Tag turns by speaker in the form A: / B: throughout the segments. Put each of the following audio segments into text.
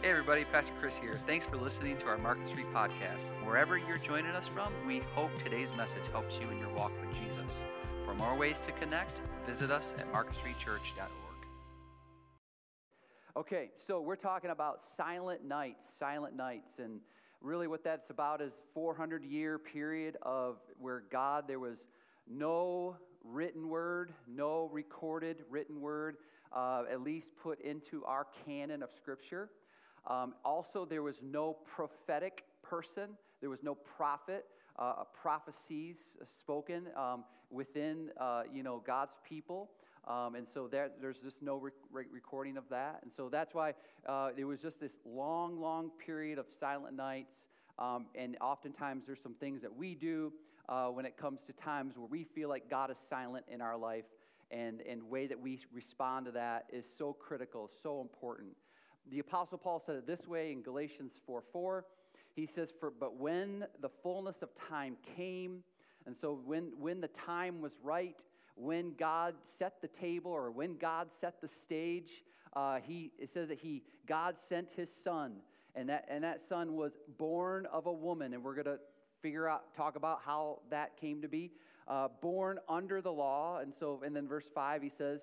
A: Hey everybody, Pastor Chris here. Thanks for listening to our Market Street podcast. Wherever you're joining us from, we hope today's message helps you in your walk with Jesus. For more ways to connect, visit us at marketstreetchurch.org.
B: Okay, so we're talking about silent nights, silent nights, and really what that's about is 400 year period of where God there was no written word, no recorded written word, uh, at least put into our canon of Scripture. Um, also, there was no prophetic person, there was no prophet, uh, prophecies spoken um, within uh, you know God's people. Um, and so there, there's just no re- recording of that. And so that's why uh, it was just this long, long period of silent nights. Um, and oftentimes there's some things that we do uh, when it comes to times where we feel like God is silent in our life. And, and way that we respond to that is so critical, so important. The Apostle Paul said it this way in Galatians 4 4. He says, For, But when the fullness of time came, and so when, when the time was right, when God set the table or when God set the stage, uh, he, it says that he, God sent his son, and that, and that son was born of a woman, and we're going to figure out, talk about how that came to be. Uh, born under the law, and so, and then verse 5, he says,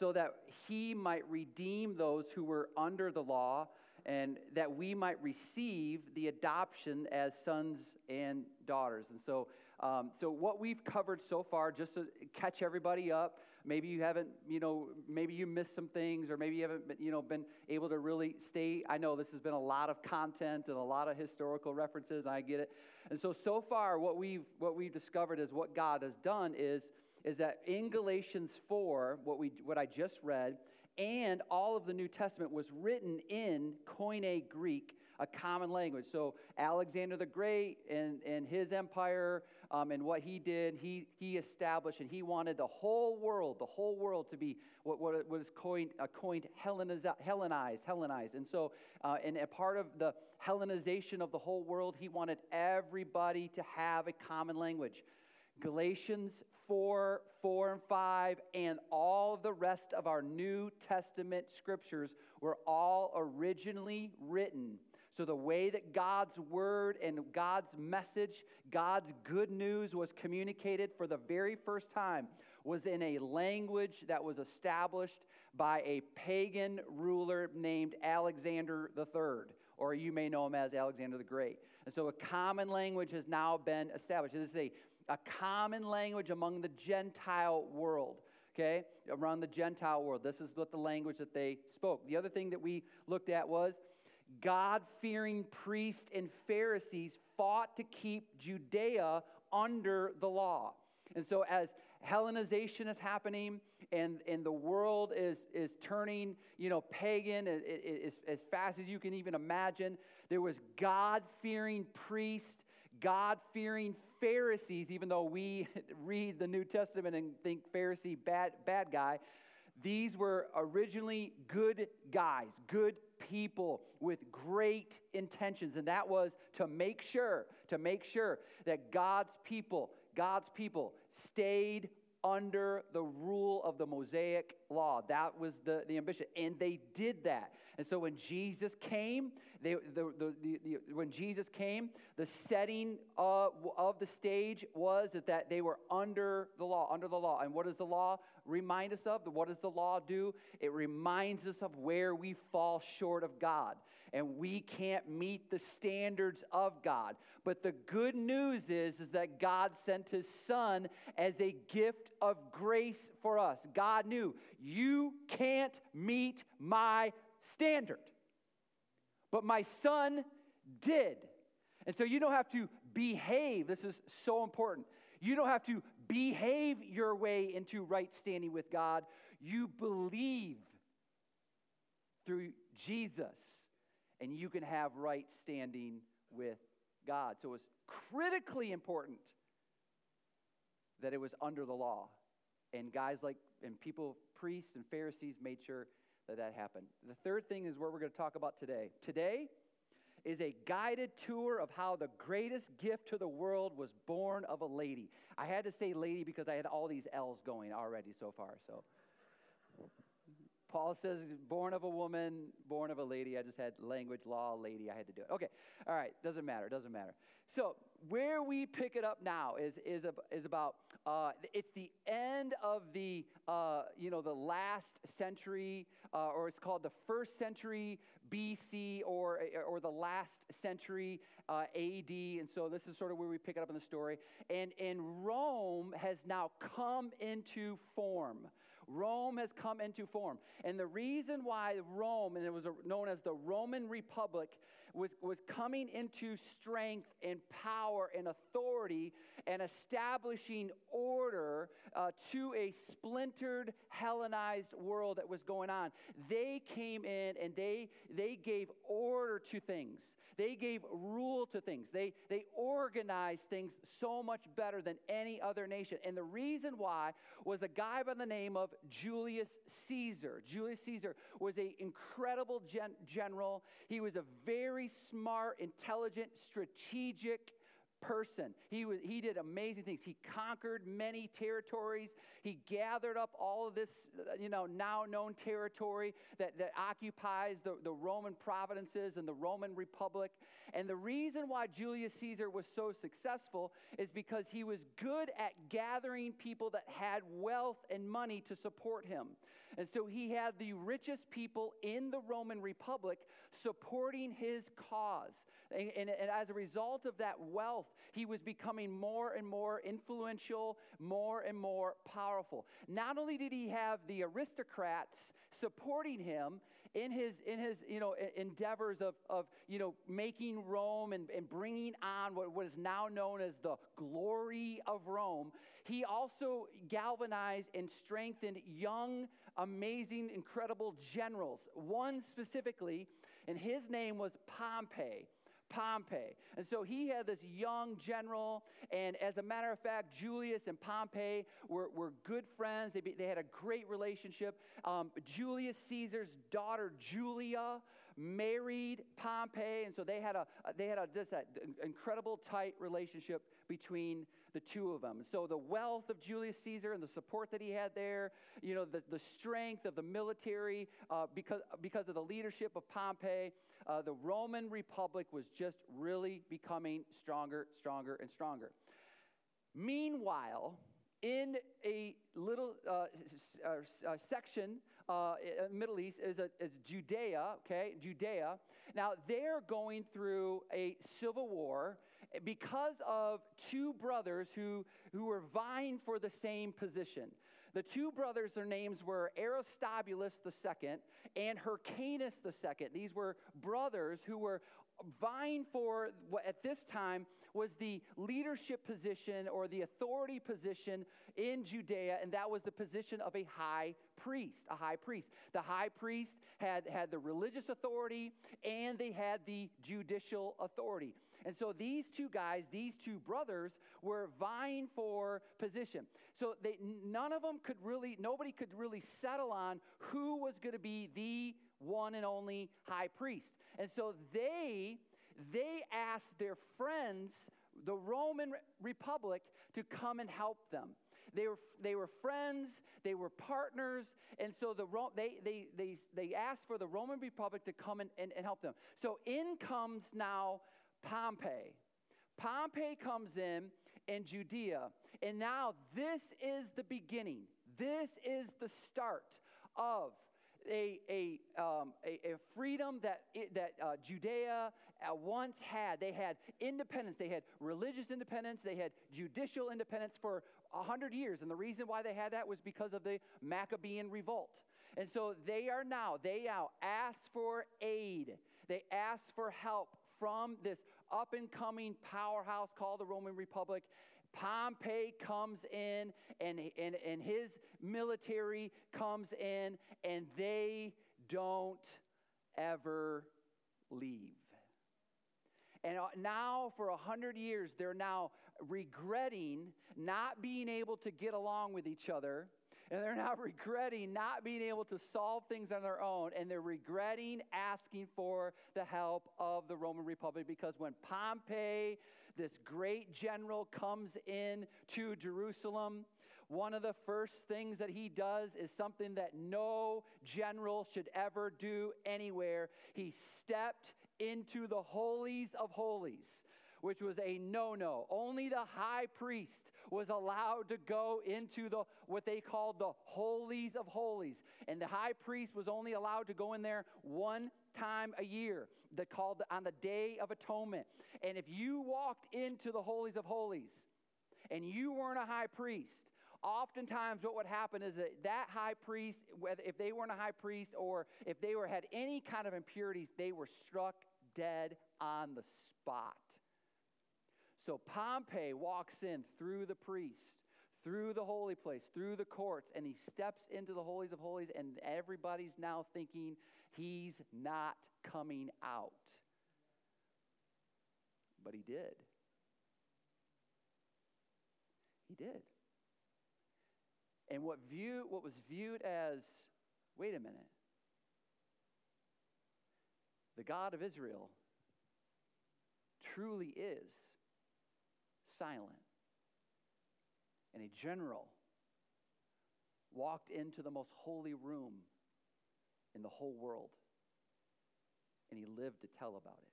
B: so that he might redeem those who were under the law, and that we might receive the adoption as sons and daughters. And so, um, so what we've covered so far, just to catch everybody up, maybe you haven't, you know, maybe you missed some things, or maybe you haven't, you know, been able to really stay. I know this has been a lot of content and a lot of historical references. I get it. And so, so far, what we've what we've discovered is what God has done is is that in Galatians 4, what we what I just read, and all of the New Testament was written in Koine Greek, a common language. So Alexander the Great and, and his empire um, and what he did, he, he established and he wanted the whole world, the whole world to be what, what was coined, uh, coined Hellenized, Hellenized. And so, uh, and a part of the Hellenization of the whole world, he wanted everybody to have a common language. Galatians 4, 4 and 5, and all of the rest of our New Testament scriptures were all originally written so, the way that God's word and God's message, God's good news was communicated for the very first time was in a language that was established by a pagan ruler named Alexander III, or you may know him as Alexander the Great. And so, a common language has now been established. This is a, a common language among the Gentile world okay, around the Gentile world. This is what the language that they spoke. The other thing that we looked at was God fearing priests and Pharisees fought to keep Judea under the law. And so, as Hellenization is happening and, and the world is, is turning, you know, pagan as, as fast as you can even imagine, there was God fearing priests, God fearing Pharisees, even though we read the New Testament and think Pharisee, bad, bad guy. These were originally good guys, good people with great intentions, and that was to make sure, to make sure that God's people, God's people stayed under the rule of the Mosaic law. That was the, the ambition. And they did that. And so when Jesus came, they, the, the, the, when Jesus came, the setting of, of the stage was that, they were under the law, under the law. And what does the law remind us of? What does the law do? It reminds us of where we fall short of God. And we can't meet the standards of God. But the good news is, is that God sent his son as a gift of grace for us. God knew you can't meet my standard. But my son did. And so you don't have to behave. This is so important. You don't have to behave your way into right standing with God. You believe through Jesus, and you can have right standing with God. So it's critically important that it was under the law. And guys like, and people, priests and Pharisees made sure that that happened. The third thing is what we're going to talk about today. Today is a guided tour of how the greatest gift to the world was born of a lady. I had to say lady because I had all these L's going already so far. So Paul says born of a woman, born of a lady. I just had language law lady. I had to do it. Okay. All right. Doesn't matter. Doesn't matter. So where we pick it up now is is a, is about uh, it's the end of the uh, you know the last century, uh, or it's called the first century BC, or or the last century uh, AD. And so this is sort of where we pick it up in the story. And and Rome has now come into form. Rome has come into form. And the reason why Rome, and it was known as the Roman Republic, was, was coming into strength and power and authority and establishing order uh, to a splintered Hellenized world that was going on. They came in and they, they gave order to things. They gave rule to things. They, they organized things so much better than any other nation. And the reason why was a guy by the name of Julius Caesar. Julius Caesar was an incredible gen- general. He was a very smart, intelligent, strategic person. He, was, he did amazing things. He conquered many territories. He gathered up all of this, uh, you know, now known territory that, that occupies the, the Roman provinces and the Roman Republic. And the reason why Julius Caesar was so successful is because he was good at gathering people that had wealth and money to support him. And so he had the richest people in the Roman Republic supporting his cause. And, and, and, as a result of that wealth, he was becoming more and more influential, more and more powerful. Not only did he have the aristocrats supporting him in his, in his you know, endeavors of, of you know, making Rome and, and bringing on what, what is now known as the glory of Rome, he also galvanized and strengthened young, amazing, incredible generals. One specifically, and his name was Pompey. Pompey. And so he had this young general, and as a matter of fact, Julius and Pompey were, were good friends. They, be, they had a great relationship. Um, Julius Caesar's daughter, Julia, married Pompey, and so they had a they had a this that incredible tight relationship between the two of them. So the wealth of Julius Caesar and the support that he had there, you know, the, the strength of the military uh, because because of the leadership of Pompey, uh, the Roman Republic was just really becoming stronger, stronger, and stronger. Meanwhile, in a little uh, uh, uh section, uh, Middle East, is, a, is Judea, okay, Judea. Now, they're going through a civil war because of two brothers who, who were vying for the same position. The two brothers, their names were Aristobulus II and Hyrcanus II. These were brothers who were vying for what at this time was the leadership position or the authority position in Judea, and that was the position of a high priest. A high priest. The high priest had, had the religious authority and they had the judicial authority. And so these two guys, these two brothers, were vying for position. So they, none of them could really, nobody could really settle on who was going to be the one and only high priest. And so they, they asked their friends, the Roman Republic, to come and help them. They were, they were friends, they were partners, and so the, they, they, they, they asked for the Roman Republic to come and, and, and help them. So in comes now Pompey. Pompey comes in in Judea, and now this is the beginning. This is the start of a, a, um, a, a, freedom that, it, that uh, Judea uh, once had. They had independence, they had religious independence, they had judicial independence for 100 years. And the reason why they had that was because of the Maccabean revolt. And so they are now, they now ask for aid, they ask for help from this up and coming powerhouse called the Roman Republic. Pompey comes in and, and, and his military comes in, and they don't ever leave. And uh, now, for a hundred years, they're now regretting not being able to get along with each other and they're now regretting not being able to solve things on their own, and they're regretting asking for the help of the Roman Republic because when Pompey, this great general, comes in to Jerusalem, one of the first things that he does is something that no general should ever do anywhere. He stepped into the holies of holies, which was a no no. Only the high priest was allowed to go into the what they called the holies of holies. And the high priest was only allowed to go in there one time a year, the called on the day of atonement. And if you walked into the holies of holies and you weren't a high priest, oftentimes what would happen is that that high priest whether if they weren't a high priest or if they were had any kind of impurities they were struck dead on the spot so Pompey walks in through the priest, through the holy place, through the courts, and he steps into the holies of holies, and everybody's now thinking he's not coming out. But he did. He did. And what view what was viewed as, wait a minute, the God of Israel truly is silent. And a general walked into the most holy room in the whole world, and he lived to tell about it.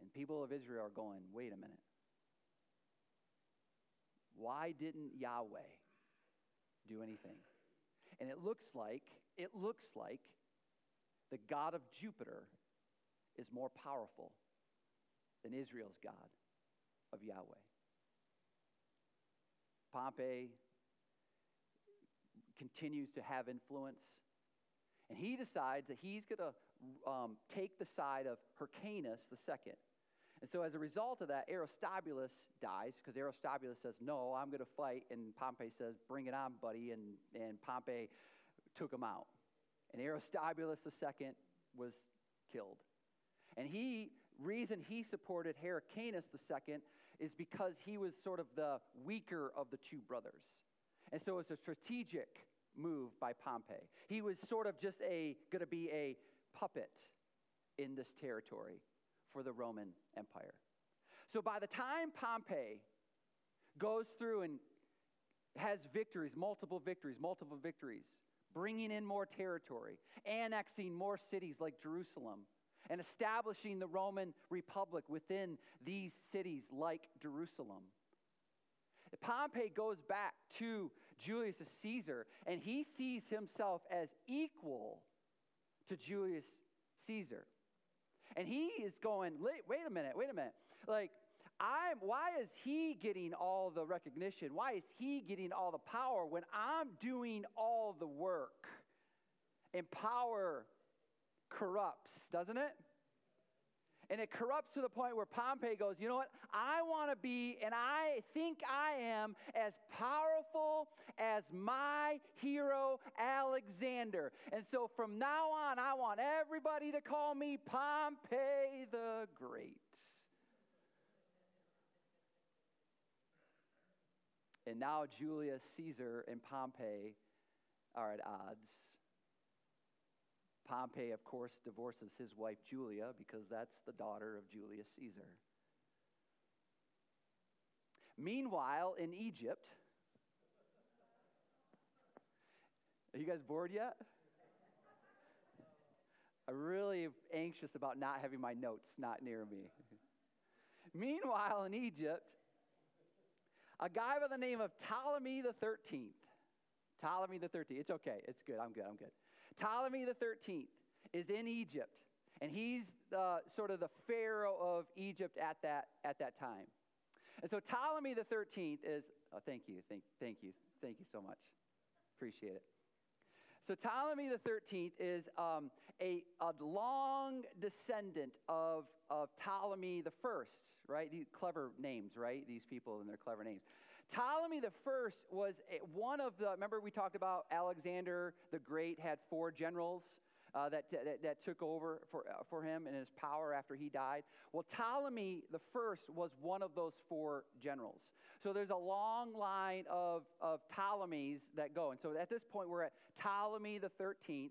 B: And people of Israel are going, wait a minute. Why didn't Yahweh do anything? And it looks like, it looks like the God of Jupiter is more powerful than Israel's God of Yahweh. Pompey continues to have influence, and he decides that he's going to um, take the side of Hyrcanus II. And so, as a result of that, Aristobulus dies because Aristobulus says, No, I'm going to fight. And Pompey says, Bring it on, buddy. And, and Pompey took him out. And Aristobulus II was killed. And he, reason he supported Hyrcanus II is because he was sort of the weaker of the two brothers. And so it's a strategic move by Pompey. He was sort of just a going to be a puppet in this territory for the Roman Empire. So by the time Pompey goes through and has victories, multiple victories, multiple victories, bringing in more territory, annexing more cities like Jerusalem, and establishing the Roman Republic within these cities like Jerusalem. Pompey goes back to Julius Caesar and he sees himself as equal to Julius Caesar. And he is going, wait a minute, wait a minute. Like, I'm, why is he getting all the recognition? Why is he getting all the power when I'm doing all the work? And power corrupts, doesn't it? And it corrupts to the point where Pompey goes, you know what? I want to be, and I think I am, as powerful as my hero Alexander. And so from now on, I want everybody to call me Pompey the Great. And now Julius Caesar and Pompey are at odds. Pompey, of course, divorces his wife Julia because that's the daughter of Julius Caesar. Meanwhile, in Egypt, are you guys bored yet? I'm really anxious about not having my notes not near me. Meanwhile, in Egypt, a guy by the name of Ptolemy the 13th. Ptolemy the 13th. It's okay. It's good. I'm good. I'm good. Ptolemy the 13th is in Egypt, and he's uh, sort of the pharaoh of Egypt at that, at that time. And so Ptolemy the 13th is, oh, thank you, thank, thank you, thank you so much. Appreciate it. So Ptolemy the 13th is um, a, a long descendant of, of Ptolemy the first, right? These clever names, right? These people and their clever names. Ptolemy the first was one of the, remember we talked about Alexander the Great had four generals uh, that, that, that, took over for, uh, for him and his power after he died. Well, Ptolemy the first was one of those four generals. So there's a long line of, of Ptolemies that go. And so at this point, we're at Ptolemy the 13th.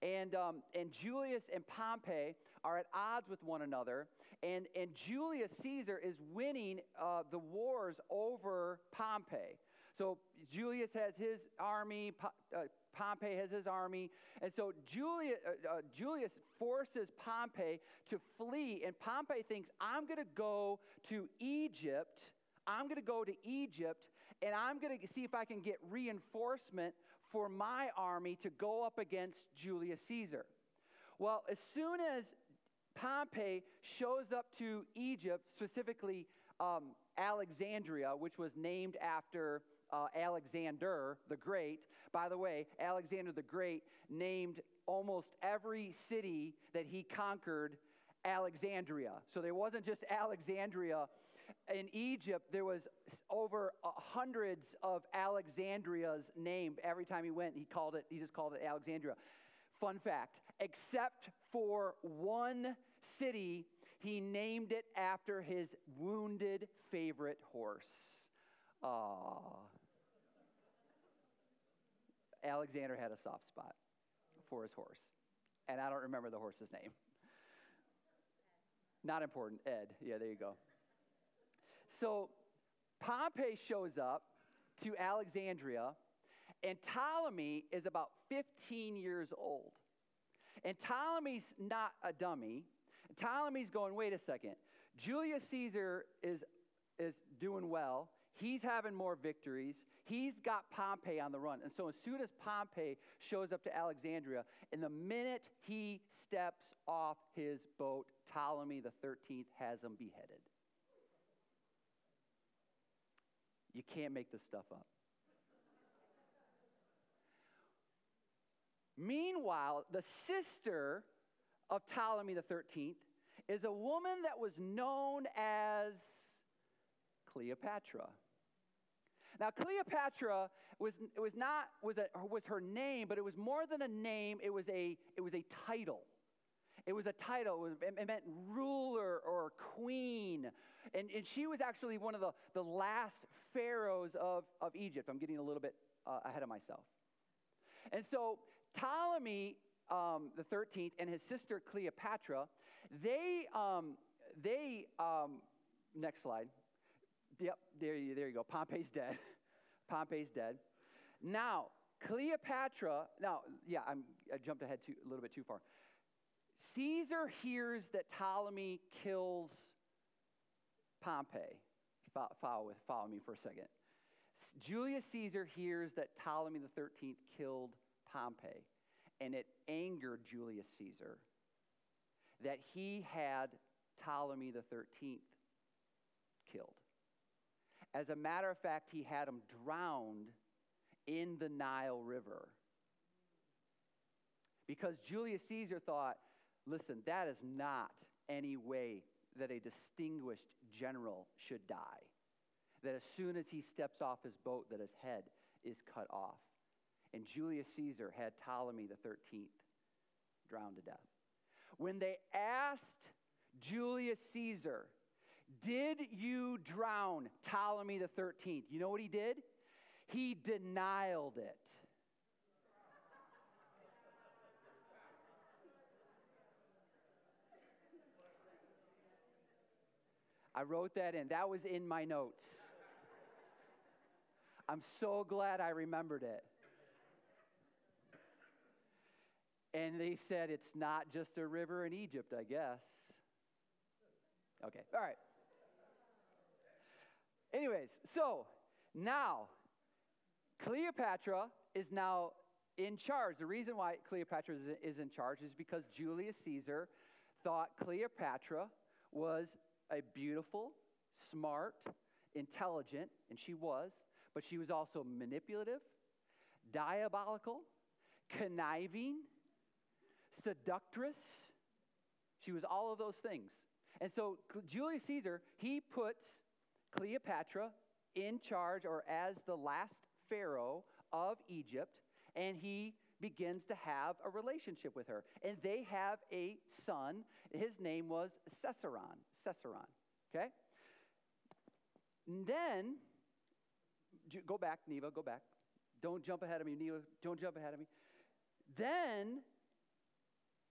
B: And, um, and Julius and Pompey are at odds with one another. And, and Julius Caesar is winning uh, the wars over Pompey. So Julius has his army, uh, Pompey has his army. And so Julius, uh, uh, Julius forces Pompey to flee. And Pompey thinks, I'm going to go to Egypt. I'm going to go to Egypt and I'm going to see if I can get reinforcement for my army to go up against Julius Caesar. Well, as soon as Pompey shows up to Egypt, specifically um, Alexandria, which was named after uh, Alexander the Great. By the way, Alexander the Great named almost every city that he conquered Alexandria. So there wasn't just Alexandria. In Egypt, there was over hundreds of Alexandrias named. Every time he went, he called it. He just called it Alexandria. Fun fact: except for one city, he named it after his wounded favorite horse. Ah. Alexander had a soft spot for his horse. And I don't remember the horse's name. Not important. Ed. Yeah, there you go. So Pompey shows up to Alexandria, and Ptolemy is about 15 years old. And Ptolemy's not a dummy. Ptolemy's going, wait a second. Julius Caesar is, is doing well. He's having more victories. He's got Pompey on the run. And so as soon as Pompey shows up to Alexandria, and the minute he steps off his boat, Ptolemy the 13th has him beheaded. You can't make this stuff up. Meanwhile, the sister of Ptolemy the 13th is a woman that was known as Cleopatra. Now, Cleopatra was, was not was, a, was her name, but it was more than a name. It was a, it was a title. It was a title. It, meant ruler or queen. And, and she was actually one of the, the last pharaohs of, of Egypt. I'm getting a little bit uh, ahead of myself. And so Ptolemy um, the 13th and his sister Cleopatra, they, um, they um, next slide. Yep, there you, there you go. Pompey's dead. Pompey's dead. Now, Cleopatra, now, yeah, I'm, I jumped ahead too, a little bit too far. Caesar hears that Ptolemy kills Pompey. Follow, with, follow me for a second. Julius Caesar hears that Ptolemy the 13th killed Pompey, and it angered Julius Caesar that he had Ptolemy the 13th killed. As a matter of fact, he had him drowned in the Nile River. Because Julius Caesar thought, listen, that is not any way that a distinguished general should die. That as soon as he steps off his boat, that his head is cut off. And Julius Caesar had Ptolemy the 13th drowned to death. When they asked Julius Caesar did you drown Ptolemy the 13th? You know what he did? He denied it. I wrote that in. That was in my notes. I'm so glad I remembered it. And they said it's not just a river in Egypt, I guess. Okay, all right. Anyways, so now Cleopatra is now in charge. The reason why Cleopatra is in charge is because Julius Caesar thought Cleopatra was a beautiful, smart, intelligent, and she was, but she was also manipulative, diabolical, conniving, seductress. She was all of those things. And so Julius Caesar, he puts Cleopatra in charge or as the last pharaoh of Egypt, and he begins to have a relationship with her. And they have a son. His name was Caesarion. Caesarion. Okay? And then, go back, Neva, go back. Don't jump ahead of me, Neva. Don't jump ahead of me. Then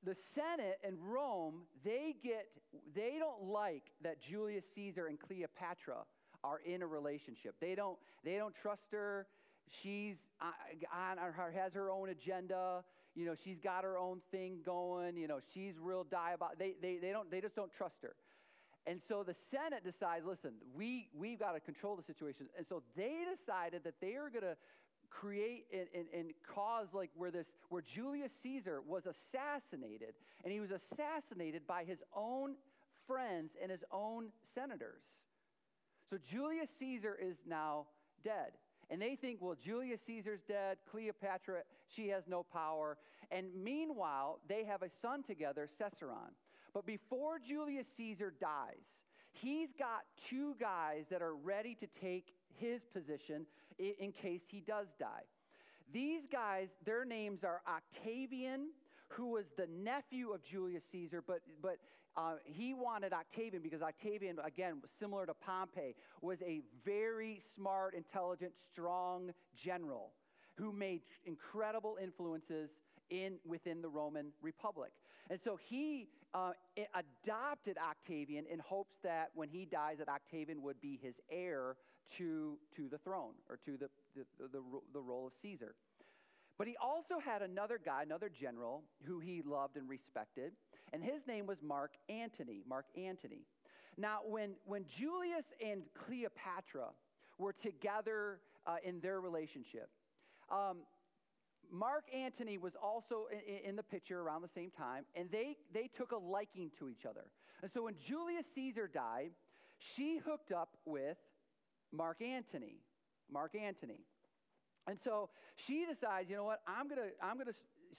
B: the Senate in Rome, they get they don't like that Julius Caesar and Cleopatra are in a relationship. They don't they don't trust her. She's on, her has her own agenda. You know, she's got her own thing going. You know, she's real diabolical. They, they, they don't they just don't trust her. And so the Senate decides, listen, we, we've got to control the situation. And so they decided that they are going to create and, and, and, cause like where this where julius caesar was assassinated and he was assassinated by his own friends and his own senators. So julius caesar is now dead. And they think well julius caesar's dead cleopatra she has no power. And meanwhile they have a son together caesarion but before julius caesar dies he's got two guys that are ready to take his position in case he does die. These guys, their names are Octavian, who was the nephew of Julius Caesar, but, but uh, he wanted Octavian because Octavian, again, similar to Pompey, was a very smart, intelligent, strong general who made incredible influences in, within the Roman Republic. And so he uh, adopted Octavian in hopes that when he dies, that Octavian would be his heir to, to the throne or to the, the, the, the role of Caesar. But he also had another guy, another general, who he loved and respected, and his name was Mark Antony. Mark Antony. Now, when, when Julius and Cleopatra were together uh, in their relationship, um, Mark Antony was also in, in, the picture around the same time, and they, they took a liking to each other. And so when Julius Caesar died, she hooked up with Mark Antony. Mark Antony. And so she decides, you know what, I'm going to I'm going to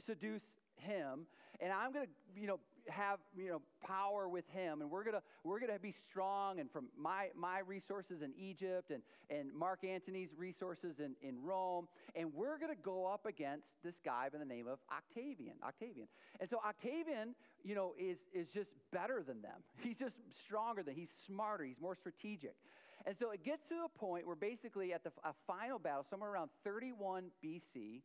B: seduce him and I'm going to, you know, have, you know, power with him and we're going to we're going to be strong and from my my resources in Egypt and and Mark Antony's resources in in Rome and we're going to go up against this guy by the name of Octavian. Octavian. And so Octavian, you know, is is just better than them. He's just stronger than he's smarter, he's more strategic. And so it gets to a point where basically at the a final battle, somewhere around 31 BC,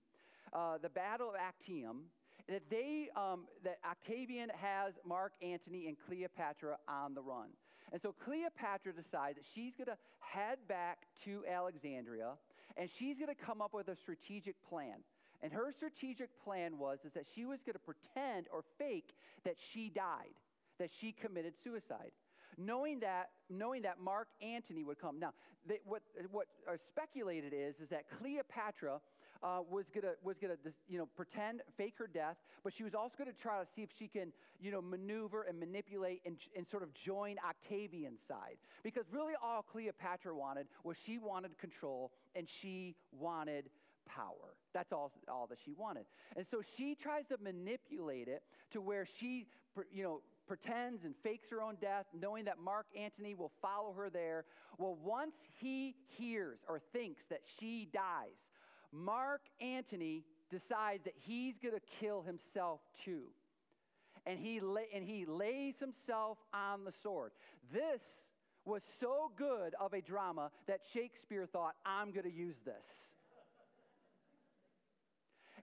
B: uh, the Battle of Actium, that they um, that Octavian has Mark Antony and Cleopatra on the run. And so Cleopatra decides that she's going to head back to Alexandria and she's going to come up with a strategic plan. And her strategic plan was is that she was going to pretend or fake that she died, that she committed suicide knowing that, knowing that Mark Antony would come. Now, they, what, what are speculated is, is that Cleopatra uh, was gonna was gonna you know pretend fake her death, but she was also gonna try to see if she can you know maneuver and manipulate and, and sort of join Octavian's side because really all Cleopatra wanted was she wanted control and she wanted power. That's all all that she wanted, and so she tries to manipulate it to where she you know pretends and fakes her own death, knowing that Mark Antony will follow her there. Well, once he hears or thinks that she dies, Mark Antony decides that he's going to kill himself too. And he, lay, and he lays himself on the sword. This was so good of a drama that Shakespeare thought, I'm going to use this.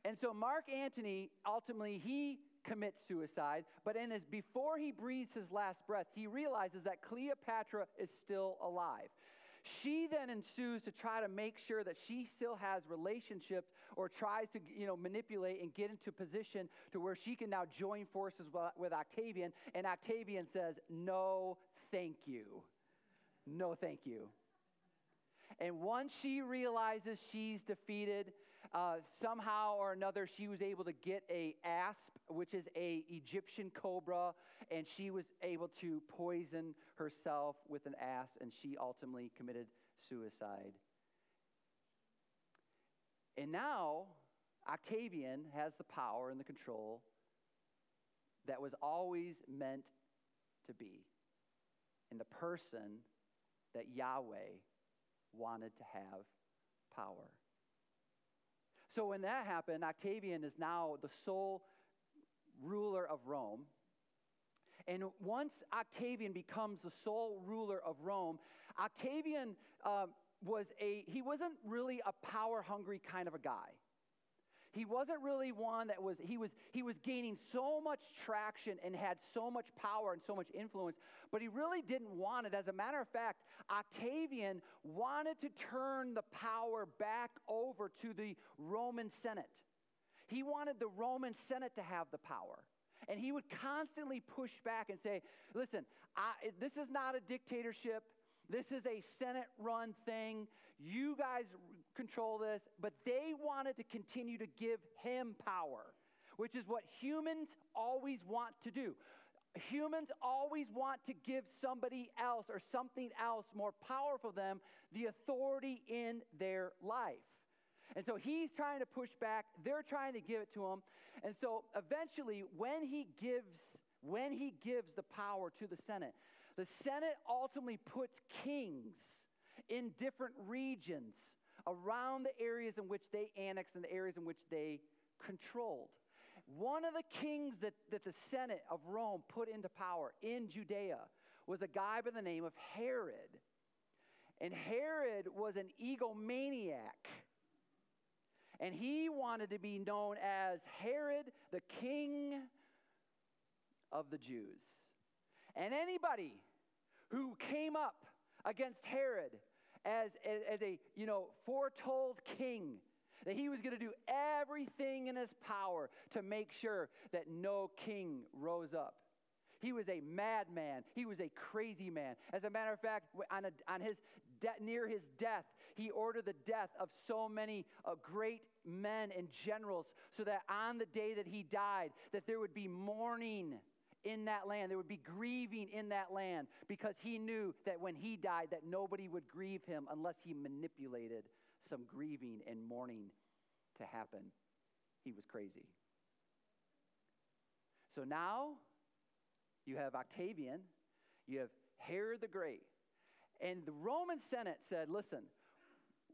B: and so Mark Antony, ultimately, he commits suicide, but in his before he breathes his last breath, he realizes that Cleopatra is still alive. She then ensues to try to make sure that she still has relationships or tries to you know, manipulate and get into position to where she can now join forces with Octavian. And Octavian says, No, thank you. No, thank you. And once she realizes she's defeated, uh, somehow or another, she was able to get a asp, which is a Egyptian cobra, and she was able to poison herself with an asp, and she ultimately committed suicide. And now, Octavian has the power and the control that was always meant to be in the person that Yahweh wanted to have power. So when that happened, Octavian is now the sole ruler of Rome. And once Octavian becomes the sole ruler of Rome, Octavian um, was a, he wasn't really a power hungry kind of a guy. He wasn't really one that was he was he was gaining so much traction and had so much power and so much influence but he really didn't want it. As a matter of fact octavian wanted to turn the power back over to the roman senate. He wanted the roman senate to have the power. And he would constantly push back and say listen I, this is not a dictatorship. This is a Senate run thing. You guys control this. But they wanted to continue to give him power, which is what humans always want to do. Humans always want to give somebody else or something else more powerful than them the authority in their life. And so he's trying to push back, they're trying to give it to him. And so eventually when he gives when he gives the power to the Senate, the Senate ultimately puts kings in different regions around the areas in which they annexed and the areas in which they controlled. One of the kings that, that the Senate of Rome put into power in Judea was a guy by the name of Herod. And Herod was an egomaniac. And he wanted to be known as Herod, the king of the Jews. And anybody who came up against Herod as, as, as a you know foretold king that he was going to do everything in his power to make sure that no king rose up. He was a madman. He was a crazy man. As a matter of fact, on, a, on his de- near his death, he ordered the death of so many uh, great men and generals, so that on the day that he died, that there would be mourning in that land. There would be grieving in that land because he knew that when he died that nobody would grieve him unless he manipulated some grieving and mourning to happen. He was crazy. So now you have Octavian, you have Herod the Great. And the Roman Senate said, listen,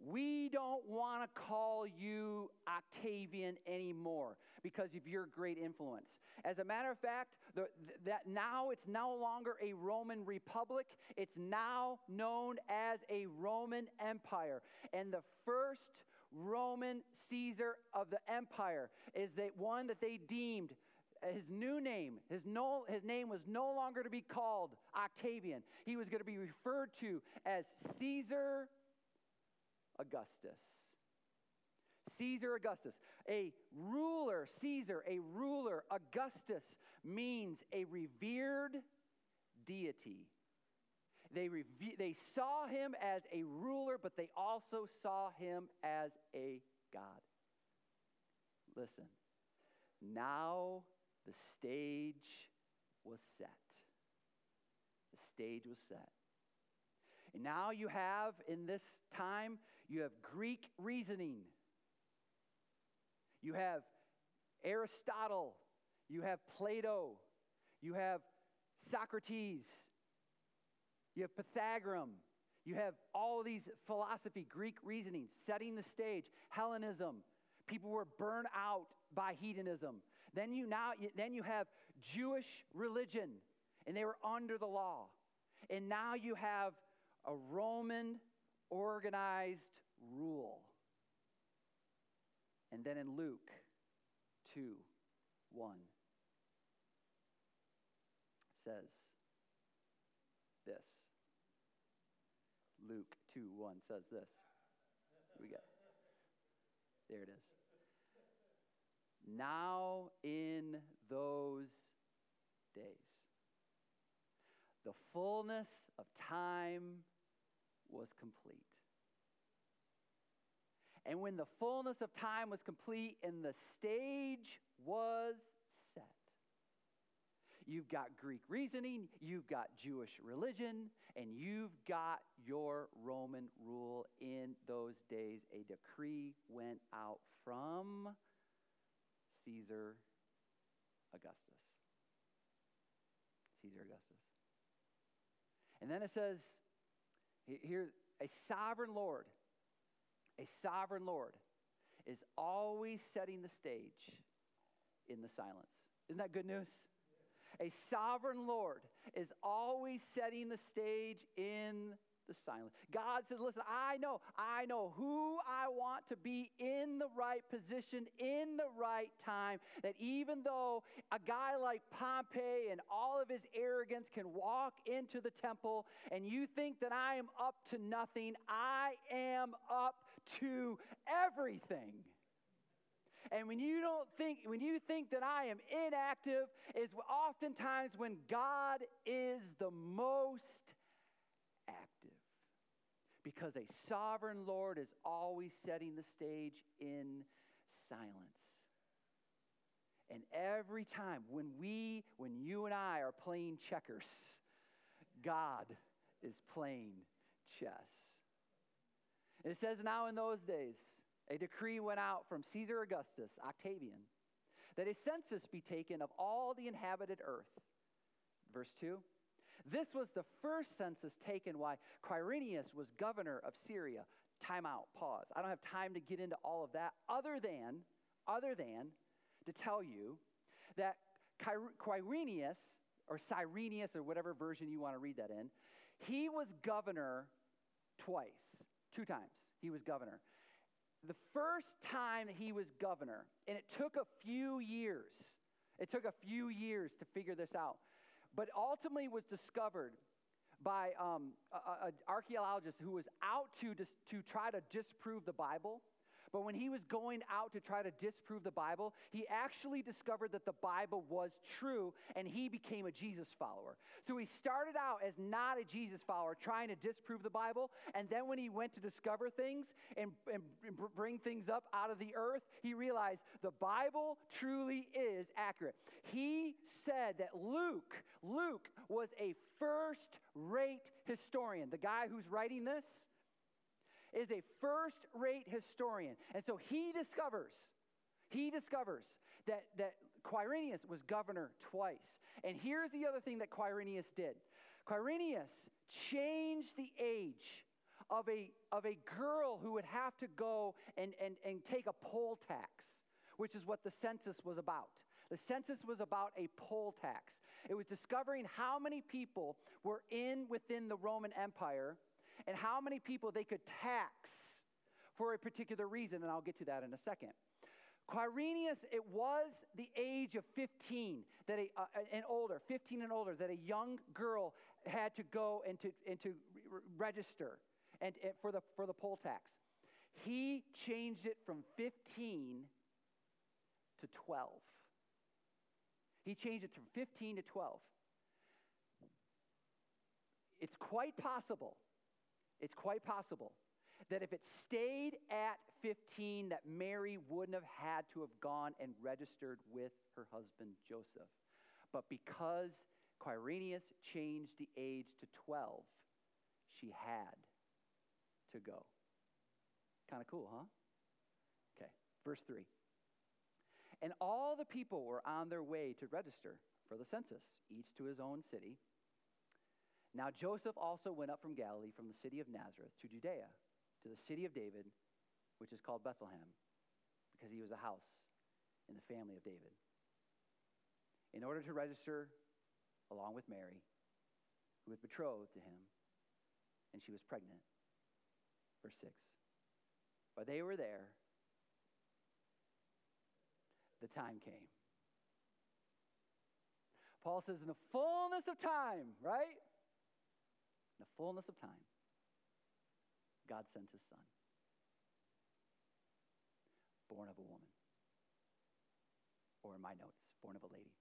B: we don't want to call you Octavian anymore because of your great influence. As a matter of fact, the, that now it's no longer a Roman republic, it's now known as a Roman Empire. And the first Roman Caesar of the empire is the one that they deemed uh, his new name, his, no, his name was no longer to be called Octavian. He was going to be referred to as Caesar Augustus. Caesar Augustus. A ruler, Caesar, a ruler, Augustus means a revered deity. They, they saw him as a ruler, but they also saw him as a God. Listen, now the stage was set. The stage was set. And now you have, in this time, you have Greek reasoning. You have Aristotle. You have Plato. You have Socrates. You have Pythagoras. You have all these philosophy, Greek reasoning, setting the stage, Hellenism. People were burned out by hedonism. Then you now then you have Jewish religion, and they were under the law. And now you have a Roman organized rule. And then in Luke 2 1 says this. Luke 2 1 says this. We got there it is. Now in those days, the fullness of time was complete. And when the fullness of time was complete and the stage was set, you've got Greek reasoning, you've got Jewish religion, and you've got your Roman rule in those days. A decree went out from Caesar Augustus. Caesar Augustus. And then it says, here, a sovereign Lord, a sovereign Lord is always setting the stage in the silence. Isn't that good news? A sovereign Lord is always setting the stage in the silence. God says, listen, I know, I know who I want to be in the right position, in the right time. That even though a guy like Pompey and all of his arrogance can walk into the temple and you think that I am up to nothing, I am up to everything. And when you don't think, when you think that I am inactive, is oftentimes when God is the most. Because a sovereign Lord is always setting the stage in silence. And every time when we, when you and I are playing checkers, God is playing chess. And it says now in those days, a decree went out from Caesar Augustus, Octavian, that a census be taken of all the inhabited earth. Verse 2 This was the first census taken while Quirinius was governor of Syria. Time out, pause. I don't have time to get into all of that, other than, other than to tell you that Quirinius, or Cyrenius, or whatever version you want to read that in, he was governor twice, two times. He was governor the first time he was governor, and it took a few years, it took a few years to figure this out, but ultimately was discovered by um, an archaeologist who was out to, to try to disprove the Bible but when he was going out to try to disprove the Bible, he actually discovered that the Bible was true and he became a Jesus follower. So he started out as not a Jesus follower, trying to disprove the Bible. And then when he went to discover things and, and bring things up out of the earth, he realized the Bible truly is accurate. He said that Luke, Luke was a first rate historian. The guy who's writing this, is a first rate historian. And so he discovers, he discovers that, that Quirinius was governor twice. And here's the other thing that Quirinius did Quirinius changed the age of a, of a girl who would have to go and, and, and take a poll tax, which is what the census was about. The census was about a poll tax. It was discovering how many people were in within the Roman Empire and how many people they could tax for a particular reason, and I'll get to that in a second. Quirinius, it was the age of 15 that a, uh, and older, 15 and older, that a young girl had to go and to, and to re- register and, and for, the, for the poll tax. He changed it from 15 to 12. He changed it from 15 to 12. It's quite possible it's quite possible that if it stayed at 15, that Mary wouldn't have had to have gone and registered with her husband Joseph. But because Quirinius changed the age to 12, she had to go. Kind of cool, huh? Okay, verse 3. And all the people were on their way to register for the census, each to his own city. Now Joseph also went up from Galilee, from the city of Nazareth, to Judea, to the city of David, which is called Bethlehem, because he was a house in the family of David, in order to register along with Mary, who was betrothed to him, and she was pregnant. Verse 6. But they were there, the time came. Paul says, in the fullness of time, right? In the fullness of time, God sent his son, born of a woman. Or in my notes, born of a lady.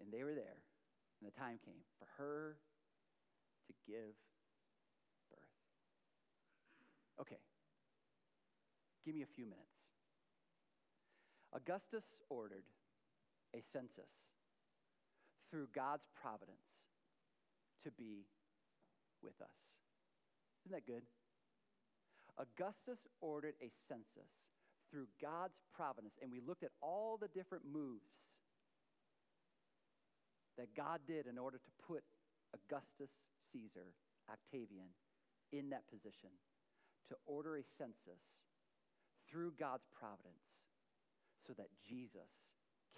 B: And they were there, and the time came for her to give birth. Okay, give me a few minutes. Augustus ordered a census through God's providence to be with us. Isn't that good? Augustus ordered a census through God's providence, and we looked at all the different moves that God did in order to put Augustus Caesar, Octavian, in that position to order a census through God's providence so that Jesus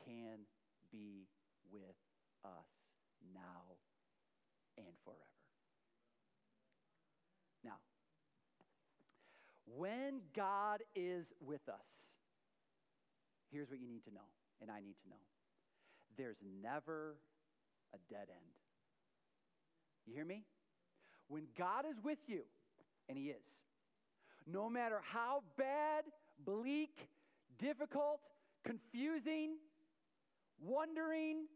B: can be with us now and forever. Now, when God is with us, here's what you need to know, and I need to know there's never a dead end. You hear me? When God is with you, and He is, no matter how bad, bleak, difficult, confusing, wondering,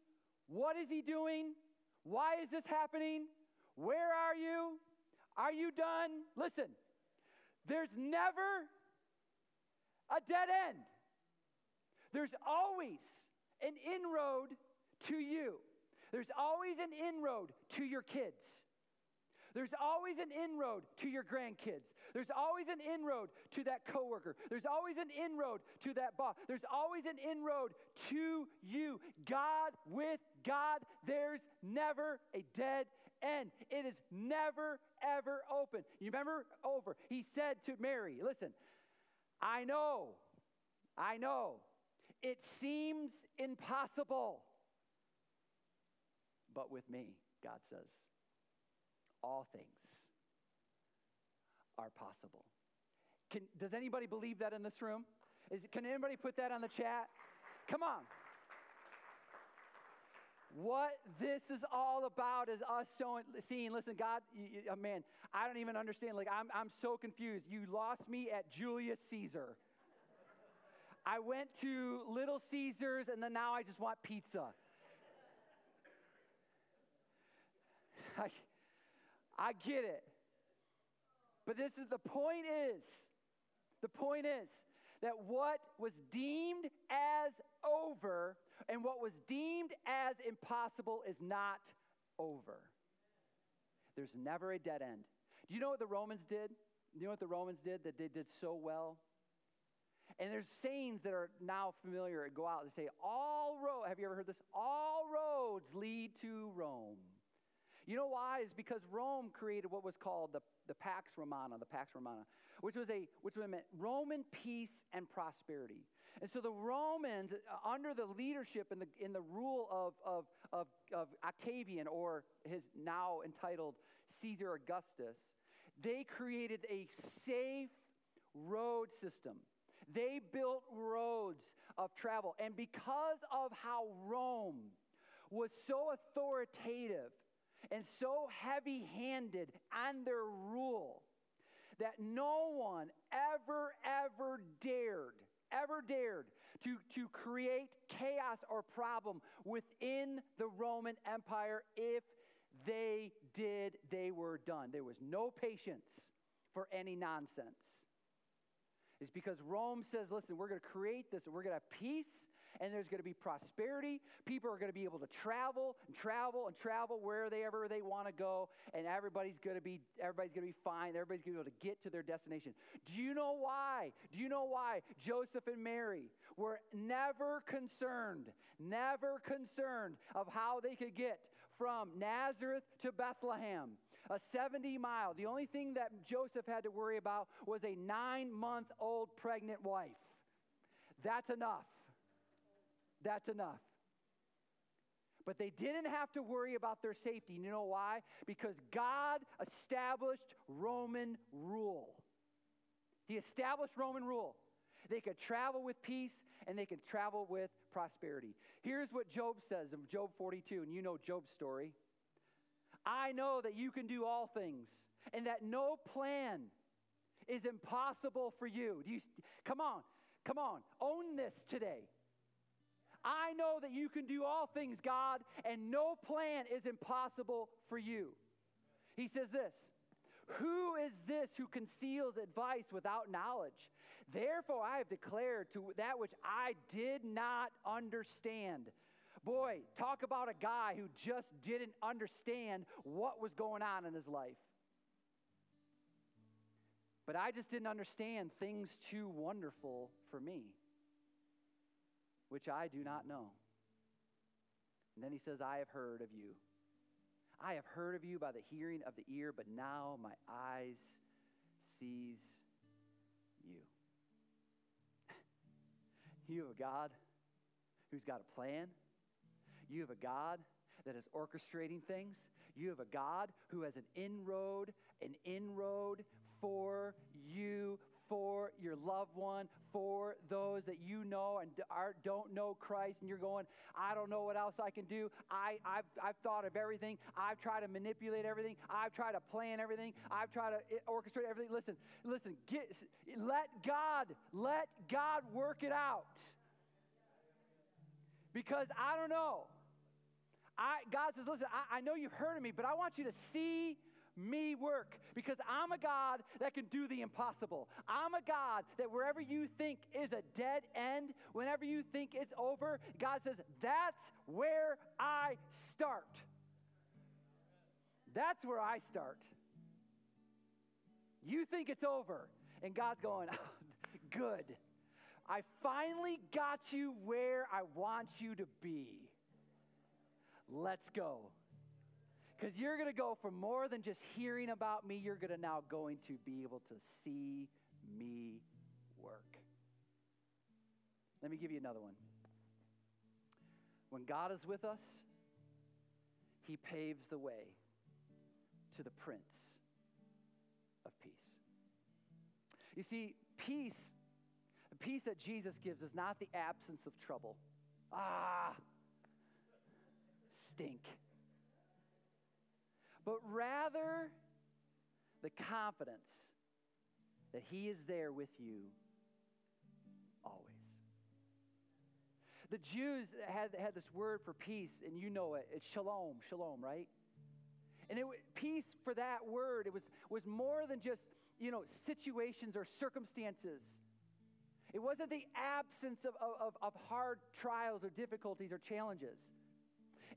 B: what is He doing? Why is this happening? Where are you? Are you done? Listen, there's never a dead end. There's always an inroad to you. There's always an inroad to your kids. There's always an inroad to your grandkids. There's always an inroad to that coworker. There's always an inroad to that boss. There's always an inroad to you. God with God, there's never a dead end. It is never, ever open. You remember over. He said to Mary, Listen, I know, I know, it seems impossible. But with me, God says, all things are possible. Can, does anybody believe that in this room? Is, can anybody put that on the chat? Come on. What this is all about is us showing, seeing, listen, God, you, you, oh man, I don't even understand. Like, I'm, I'm so confused. You lost me at Julius Caesar. I went to Little Caesars and then now I just want pizza. I, I get it. But this is the point is, the point is that what was deemed as over and what was deemed as impossible is not over. There's never a dead end. Do you know what the Romans did? Do you know what the Romans did that they did so well? And there's sayings that are now familiar go out and say, all roads, have you ever heard this? All roads lead to Rome. You know why? Is because Rome created what was called the, the Pax Romana, the Pax Romana, which was a which meant Roman peace and prosperity. And so the Romans, uh, under the leadership and the in the rule of, of, of, of Octavian, or his now entitled Caesar Augustus, they created a safe road system. They built roads of travel. And because of how Rome was so authoritative and so heavy handed on their rule that no one ever, ever dared, ever dared to, to create chaos or problem within the Roman Empire. If they did, they were done. There was no patience for any nonsense. It's because Rome says, listen, we're going to create this, we're going to have peace and there's going to be prosperity. People are going to be able to travel and travel and travel wherever they want to go, and everybody's going to be everybody's going to be fine. Everybody's going to be able to get to their destination. Do you know why? Do you know why Joseph and Mary were never concerned, never concerned of how they could get from Nazareth to Bethlehem? a 70 mile. The only thing that Joseph had to worry about was a nine month old pregnant wife. That's enough. That's enough. But they didn't have to worry about their safety. You know why? Because God established Roman rule. He established Roman rule. They could travel with peace and they could travel with prosperity. Here's what Job says in Job 42, and you know Job's story. I know that you can do all things and that no plan is impossible for you. Do you come on, come on, own this today. I know that you can do all things, God, and no plan is impossible for you. He says this Who is this who conceals advice without knowledge? Therefore, I have declared to that which I did not understand. Boy, talk about a guy who just didn't understand what was going on in his life. But I just didn't understand things too wonderful for me which I do not know. And then he says, I have heard of you. I have heard of you by the hearing of the ear, but now my eyes sees you. you have a God who's got a plan. You have a God that is orchestrating things. You have a God who has an inroad, an inroad for you, for your loved one, for those that you know and are, don't know Christ, and you're going, I don't know what else I can do. I, I've, I've thought of everything. I've tried to manipulate everything. I've tried to plan everything. I've tried to orchestrate everything. Listen, listen, get, let God, let God work it out. Because I don't know. I, God says, listen, I, I know you've heard of me, but I want you to see me work because I'm a God that can do the impossible. I'm a God that wherever you think is a dead end, whenever you think it's over, God says, that's where I start. That's where I start. You think it's over, and God's going, good. I finally got you where I want you to be. Let's go. Because you're going to go from more than just hearing about me, you're going to now going to be able to see me work. Let me give you another one. When God is with us, he paves the way to the Prince of Peace. You see, peace, the peace that Jesus gives is not the absence of trouble. Ah, stink but rather the confidence that He is there with you always. The Jews had, had this word for peace, and you know it. It's shalom, shalom, right? And it, peace for that word, it was, was more than just, you know, situations or circumstances. It wasn't the absence of, of, of hard trials or difficulties or challenges.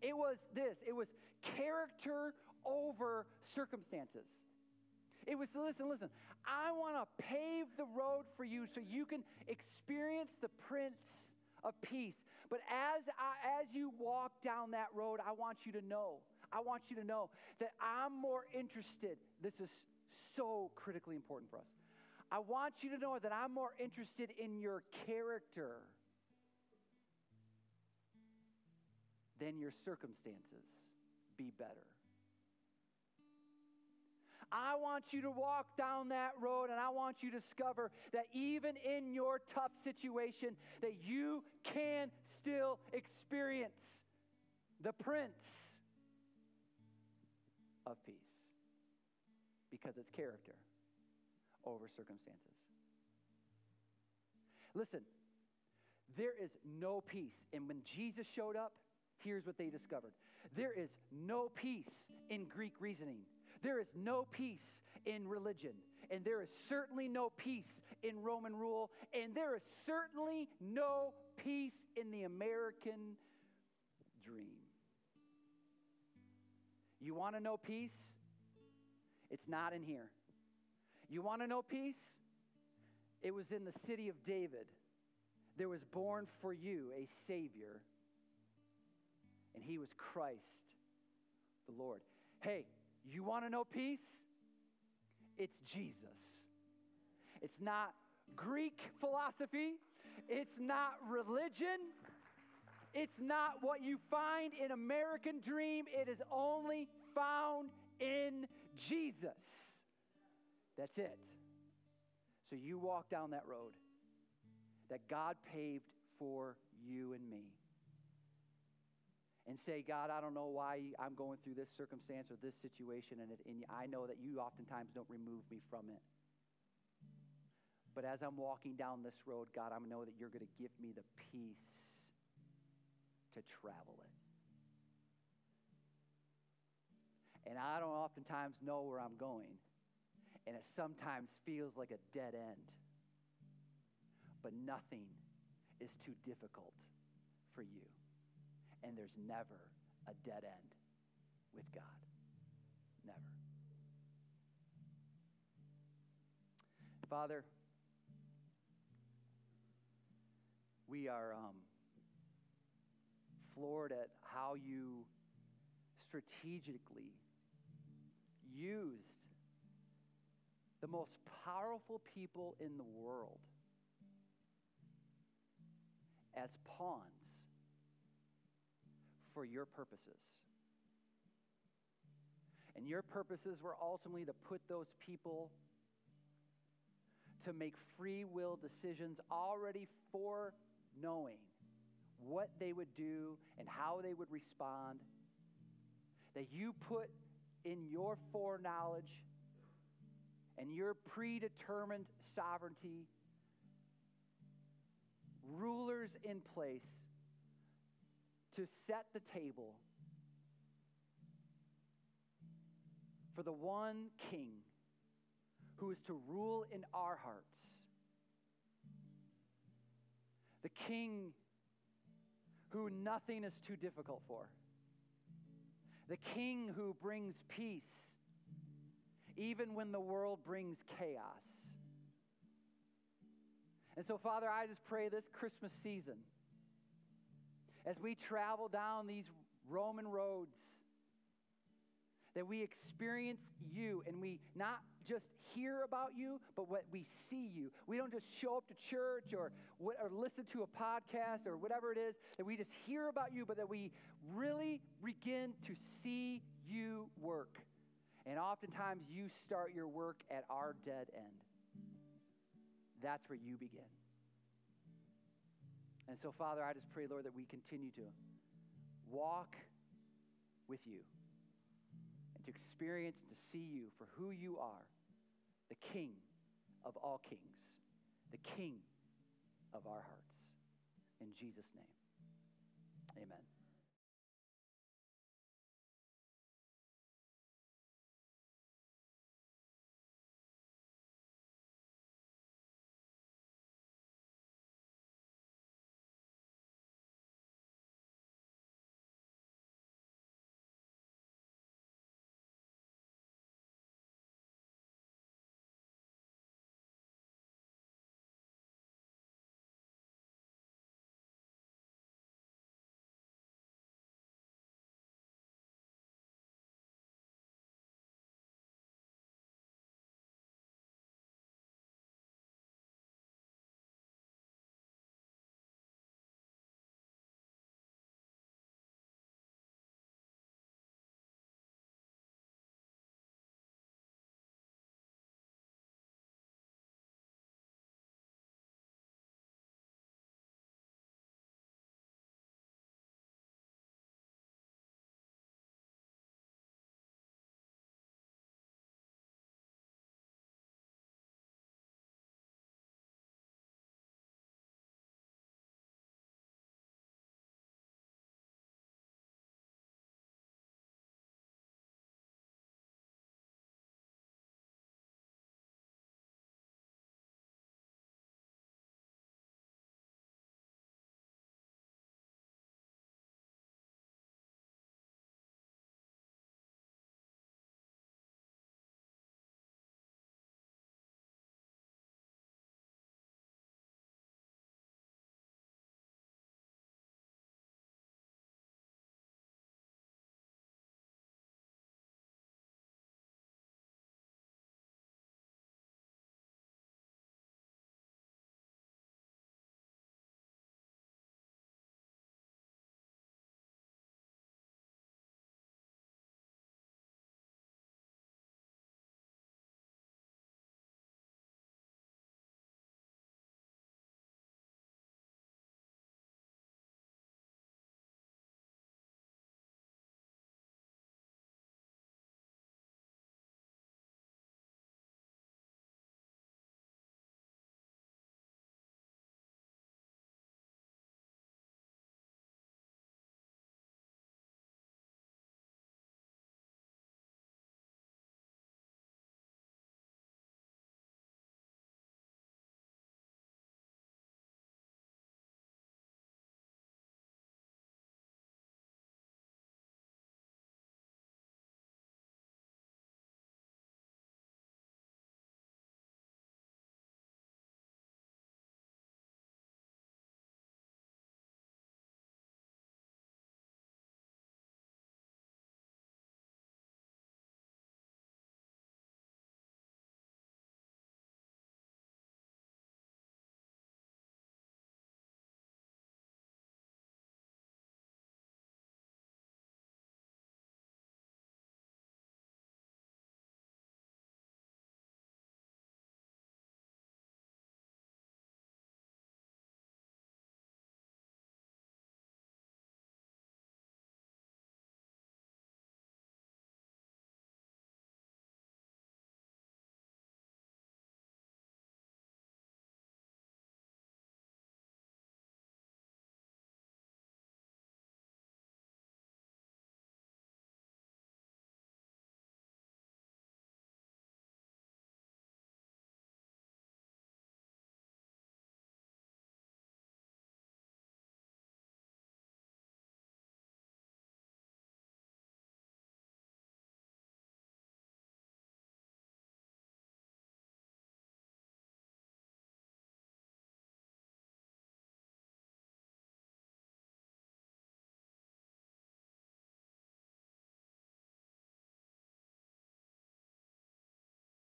B: It was this it was character over circumstances. It was, listen, listen, I want to pave the road for you so you can experience the Prince of Peace. But as, I, as you walk down that road, I want you to know, I want you to know that I'm more interested. This is so critically important for us. I want you to know that I'm more interested in your character than your circumstances. Be better. I want you to walk down that road and I want you to discover that even in your tough situation that you can still experience the prince of peace because it's character over circumstances. Listen, there is no peace. And when Jesus showed up, here's what they discovered there is no peace in Greek reasoning. There is no peace in religion, and there is certainly no peace in Roman rule, and there is certainly no peace in the American dream. You want to know peace? It's not in here. You want to know peace? It was in the city of David. There was born for you a Savior, and he was Christ the Lord. Hey, you want to know peace? It's Jesus. It's not Greek philosophy. It's not religion. It's not what you find in American dream. It is only found in Jesus. That's it. So you walk down that road that God paved for you and me and say, God, I don't know why I'm going through this circumstance or this situation, and, it, and I know that you oftentimes don't remove me from it. But as I'm walking down this road, God, I know that you're going to give me the peace to travel it. And I don't oftentimes know where I'm going, and it sometimes feels like a dead end. But nothing is too difficult for you and there's never a dead end with God. Never. Father, we are um, floored at how you strategically used the most powerful people in the world as pawns for your purposes. And your purposes were ultimately to put those people to make free will decisions already foreknowing what they would do and how they would respond. That you put in your foreknowledge and your predetermined sovereignty rulers in place to set the table for the one king who is to rule in our hearts. The king who nothing is too difficult for. The king who brings peace even when the world brings chaos. And so, Father, I just pray this Christmas season, as we travel down these Roman roads, that we experience you and we not just hear about you, but what we see you. We don't just show up to church or, or listen to a podcast or whatever it is, that we just hear about you, but that we really begin to see you work. And oftentimes you start your work at our dead end. That's where you begin. And so, Father, I just pray, Lord, that we continue to walk with you and to experience and to see you for who you are the King of all kings, the King of our hearts. In Jesus' name.